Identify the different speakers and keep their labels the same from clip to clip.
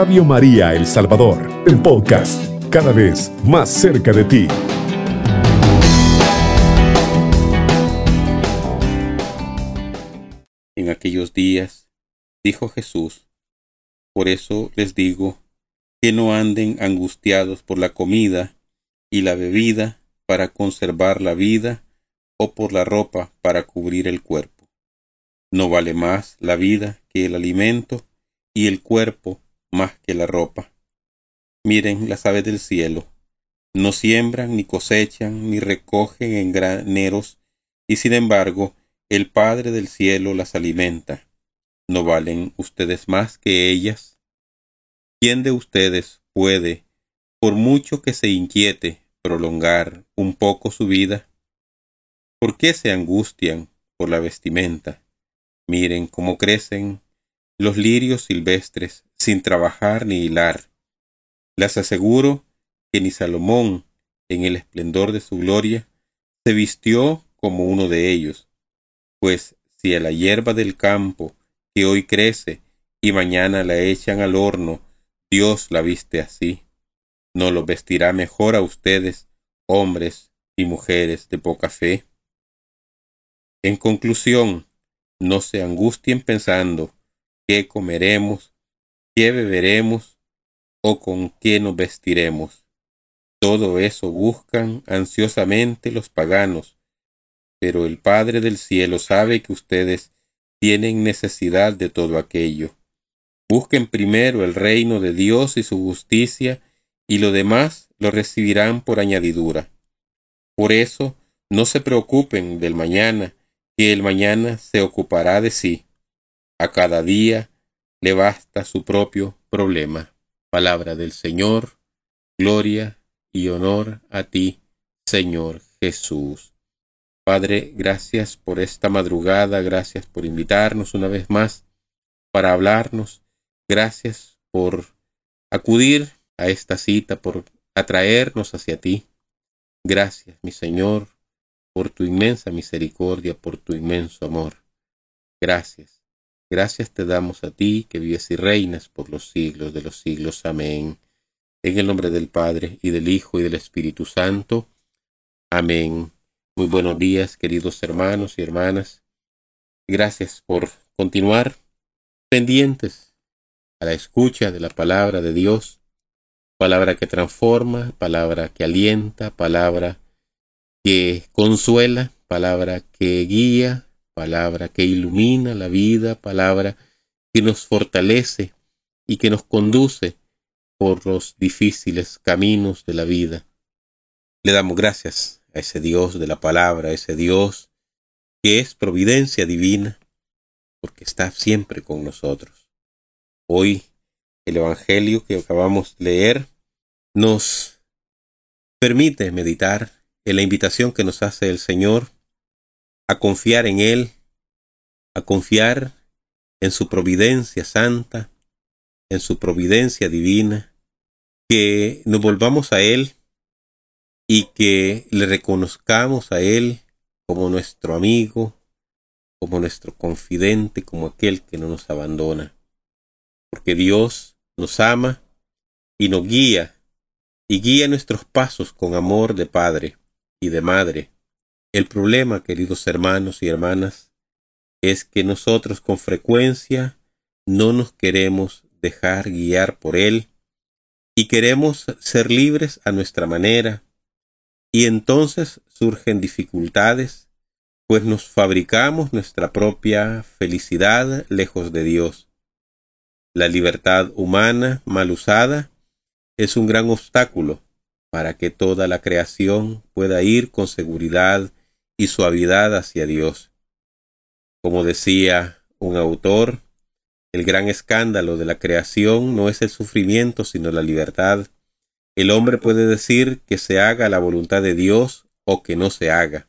Speaker 1: Radio María El Salvador, el podcast, cada vez más cerca de ti.
Speaker 2: En aquellos días, dijo Jesús, por eso les digo, que no anden angustiados por la comida y la bebida para conservar la vida o por la ropa para cubrir el cuerpo. No vale más la vida que el alimento y el cuerpo más que la ropa. Miren las aves del cielo, no siembran, ni cosechan, ni recogen en graneros, y sin embargo el Padre del cielo las alimenta. ¿No valen ustedes más que ellas? ¿Quién de ustedes puede, por mucho que se inquiete, prolongar un poco su vida? ¿Por qué se angustian por la vestimenta? Miren cómo crecen los lirios silvestres sin trabajar ni hilar. Les aseguro que ni Salomón, en el esplendor de su gloria, se vistió como uno de ellos. Pues si a la hierba del campo, que hoy crece y mañana la echan al horno, Dios la viste así, ¿no lo vestirá mejor a ustedes, hombres y mujeres de poca fe? En conclusión, no se angustien pensando qué comeremos, qué beberemos o con qué nos vestiremos. Todo eso buscan ansiosamente los paganos, pero el Padre del cielo sabe que ustedes tienen necesidad de todo aquello. Busquen primero el reino de Dios y su justicia, y lo demás lo recibirán por añadidura. Por eso, no se preocupen del mañana, que el mañana se ocupará de sí. A cada día le basta su propio problema. Palabra del Señor, gloria y honor a ti, Señor Jesús. Padre, gracias por esta madrugada, gracias por invitarnos una vez más para hablarnos, gracias por acudir a esta cita, por atraernos hacia ti. Gracias, mi Señor, por tu inmensa misericordia, por tu inmenso amor. Gracias. Gracias te damos a ti que vives y reinas por los siglos de los siglos. Amén. En el nombre del Padre, y del Hijo, y del Espíritu Santo. Amén. Muy buenos días, queridos hermanos y hermanas. Gracias por continuar pendientes a la escucha de la palabra de Dios, palabra que transforma, palabra que alienta, palabra que consuela, palabra que guía, palabra que ilumina la vida, palabra que nos fortalece y que nos conduce por los difíciles caminos de la vida. Le damos gracias a ese Dios de la palabra, ese Dios que es providencia divina, porque está siempre con nosotros. Hoy el Evangelio que acabamos de leer nos permite meditar en la invitación que nos hace el Señor a confiar en Él, a confiar en su providencia santa, en su providencia divina, que nos volvamos a Él y que le reconozcamos a Él como nuestro amigo, como nuestro confidente, como aquel que no nos abandona. Porque Dios nos ama y nos guía, y guía nuestros pasos con amor de Padre y de madre. El problema, queridos hermanos y hermanas, es que nosotros con frecuencia no nos queremos dejar guiar por Él y queremos ser libres a nuestra manera, y entonces surgen dificultades, pues nos fabricamos nuestra propia felicidad lejos de Dios. La libertad humana mal usada es un gran obstáculo para que toda la creación pueda ir con seguridad y suavidad hacia Dios. Como decía un autor, el gran escándalo de la creación no es el sufrimiento, sino la libertad. El hombre puede decir que se haga la voluntad de Dios o que no se haga.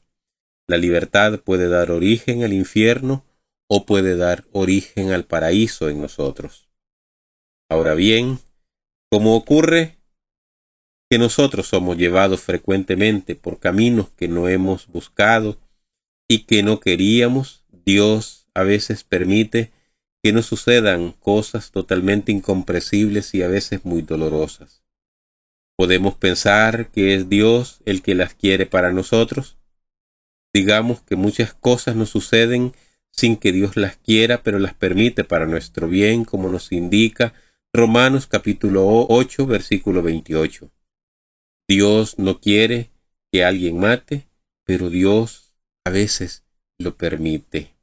Speaker 2: La libertad puede dar origen al infierno o puede dar origen al paraíso en nosotros. Ahora bien, como ocurre que nosotros somos llevados frecuentemente por caminos que no hemos buscado y que no queríamos, Dios a veces permite que nos sucedan cosas totalmente incomprensibles y a veces muy dolorosas. Podemos pensar que es Dios el que las quiere para nosotros. Digamos que muchas cosas nos suceden sin que Dios las quiera, pero las permite para nuestro bien, como nos indica Romanos capítulo 8, versículo 28. Dios no quiere que alguien mate, pero Dios a veces lo permite.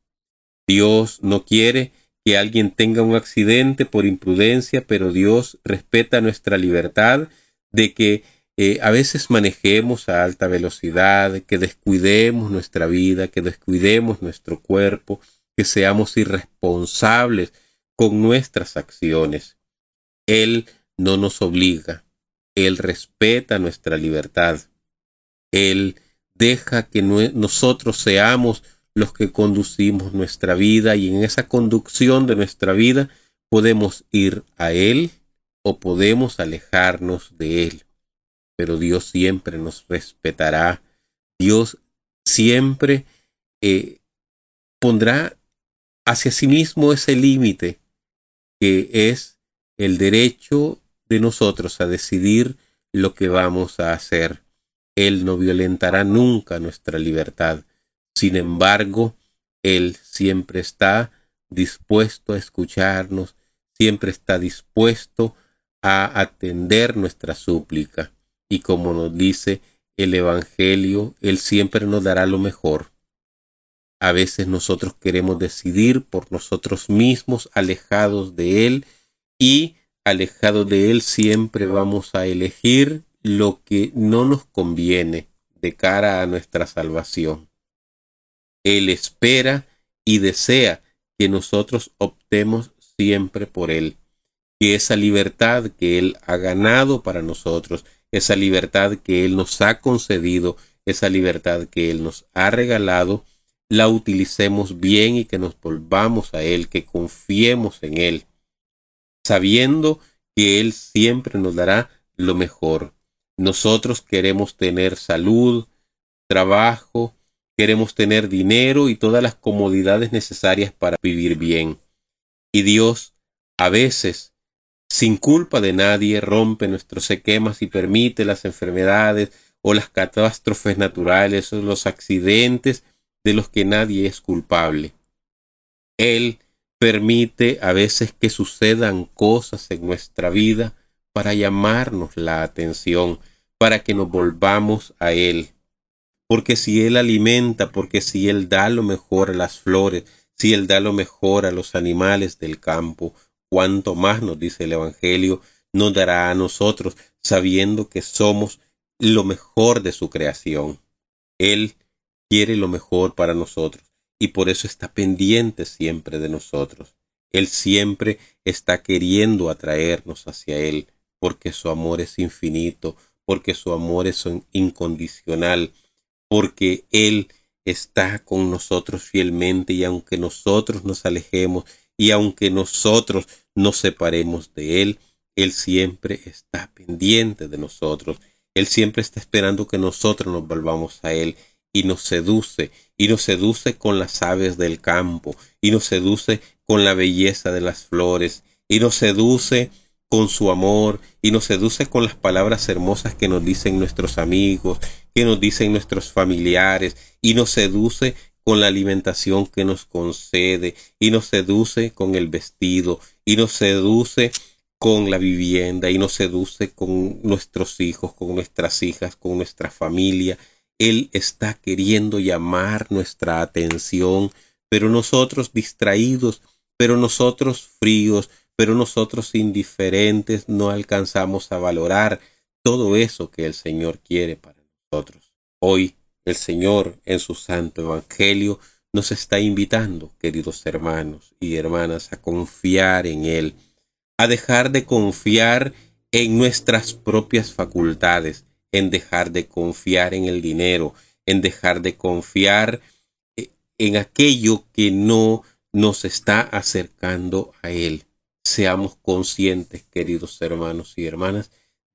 Speaker 2: Dios no quiere que alguien tenga un accidente por imprudencia, pero Dios respeta nuestra libertad de que eh, a veces manejemos a alta velocidad, que descuidemos nuestra vida, que descuidemos nuestro cuerpo, que seamos irresponsables con nuestras acciones. Él no nos obliga, Él respeta nuestra libertad, Él deja que nosotros seamos los que conducimos nuestra vida y en esa conducción de nuestra vida podemos ir a Él o podemos alejarnos de Él. Pero Dios siempre nos respetará. Dios siempre eh, pondrá hacia sí mismo ese límite que es el derecho de nosotros a decidir lo que vamos a hacer. Él no violentará nunca nuestra libertad. Sin embargo, Él siempre está dispuesto a escucharnos, siempre está dispuesto a atender nuestra súplica. Y como nos dice el Evangelio, Él siempre nos dará lo mejor. A veces nosotros queremos decidir por nosotros mismos, alejados de Él, y alejados de Él siempre vamos a elegir lo que no nos conviene de cara a nuestra salvación. Él espera y desea que nosotros optemos siempre por Él. Que esa libertad que Él ha ganado para nosotros, esa libertad que Él nos ha concedido, esa libertad que Él nos ha regalado, la utilicemos bien y que nos volvamos a Él, que confiemos en Él, sabiendo que Él siempre nos dará lo mejor. Nosotros queremos tener salud, trabajo, Queremos tener dinero y todas las comodidades necesarias para vivir bien. Y Dios, a veces, sin culpa de nadie, rompe nuestros esquemas y permite las enfermedades o las catástrofes naturales o los accidentes de los que nadie es culpable. Él permite a veces que sucedan cosas en nuestra vida para llamarnos la atención, para que nos volvamos a Él porque si Él alimenta, porque si Él da lo mejor a las flores, si Él da lo mejor a los animales del campo, cuanto más nos dice el Evangelio, nos dará a nosotros, sabiendo que somos lo mejor de su creación. Él quiere lo mejor para nosotros y por eso está pendiente siempre de nosotros. Él siempre está queriendo atraernos hacia Él, porque su amor es infinito, porque su amor es incondicional, porque Él está con nosotros fielmente y aunque nosotros nos alejemos y aunque nosotros nos separemos de Él, Él siempre está pendiente de nosotros. Él siempre está esperando que nosotros nos volvamos a Él y nos seduce, y nos seduce con las aves del campo, y nos seduce con la belleza de las flores, y nos seduce con su amor y nos seduce con las palabras hermosas que nos dicen nuestros amigos, que nos dicen nuestros familiares y nos seduce con la alimentación que nos concede y nos seduce con el vestido y nos seduce con la vivienda y nos seduce con nuestros hijos, con nuestras hijas, con nuestra familia. Él está queriendo llamar nuestra atención, pero nosotros distraídos, pero nosotros fríos, pero nosotros indiferentes no alcanzamos a valorar todo eso que el Señor quiere para nosotros. Hoy el Señor en su santo Evangelio nos está invitando, queridos hermanos y hermanas, a confiar en Él, a dejar de confiar en nuestras propias facultades, en dejar de confiar en el dinero, en dejar de confiar eh, en aquello que no nos está acercando a Él seamos conscientes, queridos hermanos y hermanas,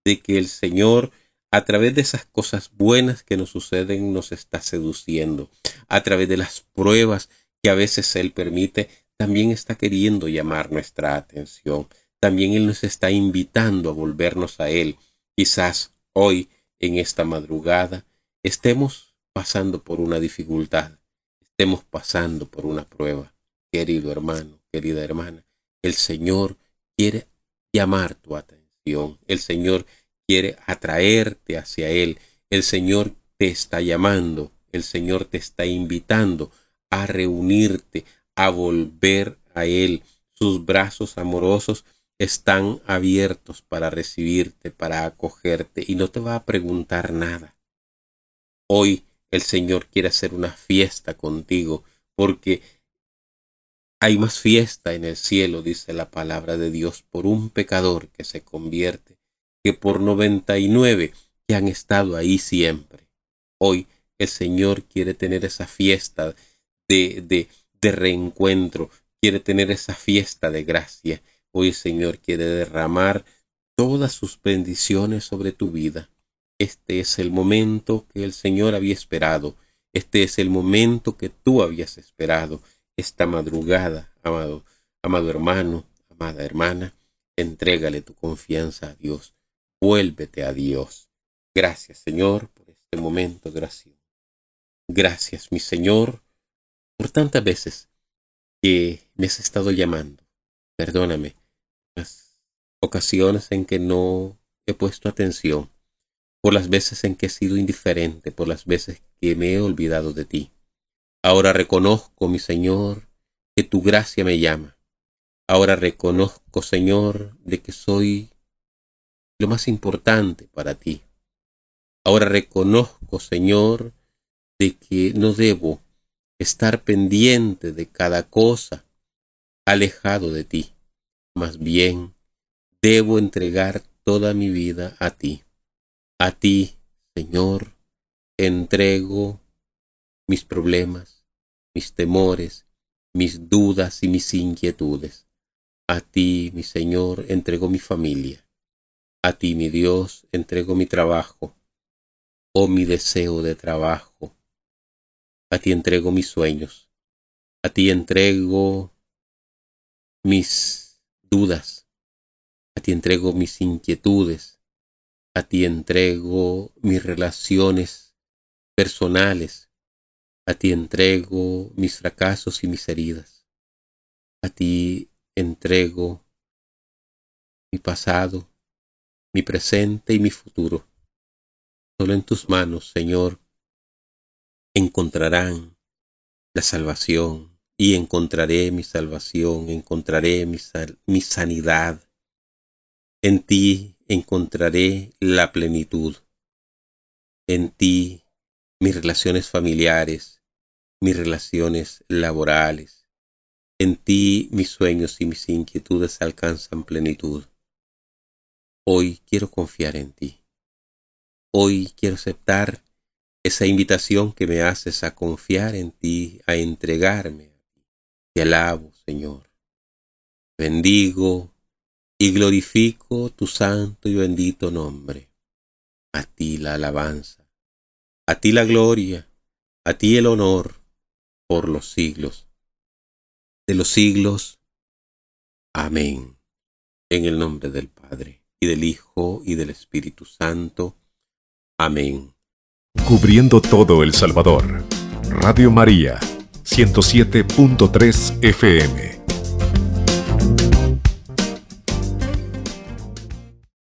Speaker 2: de que el Señor, a través de esas cosas buenas que nos suceden, nos está seduciendo. A través de las pruebas que a veces Él permite, también está queriendo llamar nuestra atención. También Él nos está invitando a volvernos a Él. Quizás hoy, en esta madrugada, estemos pasando por una dificultad, estemos pasando por una prueba. Querido hermano, querida hermana, el Señor quiere llamar tu atención. El Señor quiere atraerte hacia Él. El Señor te está llamando. El Señor te está invitando a reunirte, a volver a Él. Sus brazos amorosos están abiertos para recibirte, para acogerte y no te va a preguntar nada. Hoy el Señor quiere hacer una fiesta contigo porque hay más fiesta en el cielo, dice la palabra de Dios, por un pecador que se convierte que por noventa y nueve que han estado ahí siempre. Hoy el Señor quiere tener esa fiesta de, de, de reencuentro, quiere tener esa fiesta de gracia. Hoy Señor quiere derramar todas sus bendiciones sobre tu vida. Este es el momento que el Señor había esperado. Este es el momento que tú habías esperado. Esta madrugada, amado, amado hermano, amada hermana, entrégale tu confianza a Dios. Vuélvete a Dios. Gracias, Señor, por este momento oración. Gracias, mi Señor, por tantas veces que me has estado llamando. Perdóname ocasiones en que no he puesto atención, por las veces en que he sido indiferente, por las veces que me he olvidado de ti. Ahora reconozco, mi Señor, que tu gracia me llama. Ahora reconozco, Señor, de que soy lo más importante para ti. Ahora reconozco, Señor, de que no debo estar pendiente de cada cosa alejado de ti. Más bien, debo entregar toda mi vida a ti. A ti, Señor, entrego mis problemas, mis temores, mis dudas y mis inquietudes. A ti, mi Señor, entrego mi familia. A ti, mi Dios, entrego mi trabajo, oh mi deseo de trabajo. A ti entrego mis sueños. A ti entrego mis dudas. A ti entrego mis inquietudes. A ti entrego mis relaciones personales. A ti entrego mis fracasos y mis heridas. A ti entrego mi pasado, mi presente y mi futuro. Solo en tus manos, Señor, encontrarán la salvación y encontraré mi salvación, encontraré mi, mi sanidad. En ti encontraré la plenitud. En ti mis relaciones familiares, mis relaciones laborales. En ti mis sueños y mis inquietudes alcanzan plenitud. Hoy quiero confiar en ti. Hoy quiero aceptar esa invitación que me haces a confiar en ti, a entregarme. Te alabo, Señor. Bendigo y glorifico tu santo y bendito nombre. A ti la alabanza, a ti la gloria, a ti el honor por los siglos de los siglos. Amén. En el nombre del Padre y del Hijo y del Espíritu Santo. Amén.
Speaker 1: Cubriendo todo El Salvador. Radio María, 107.3 FM.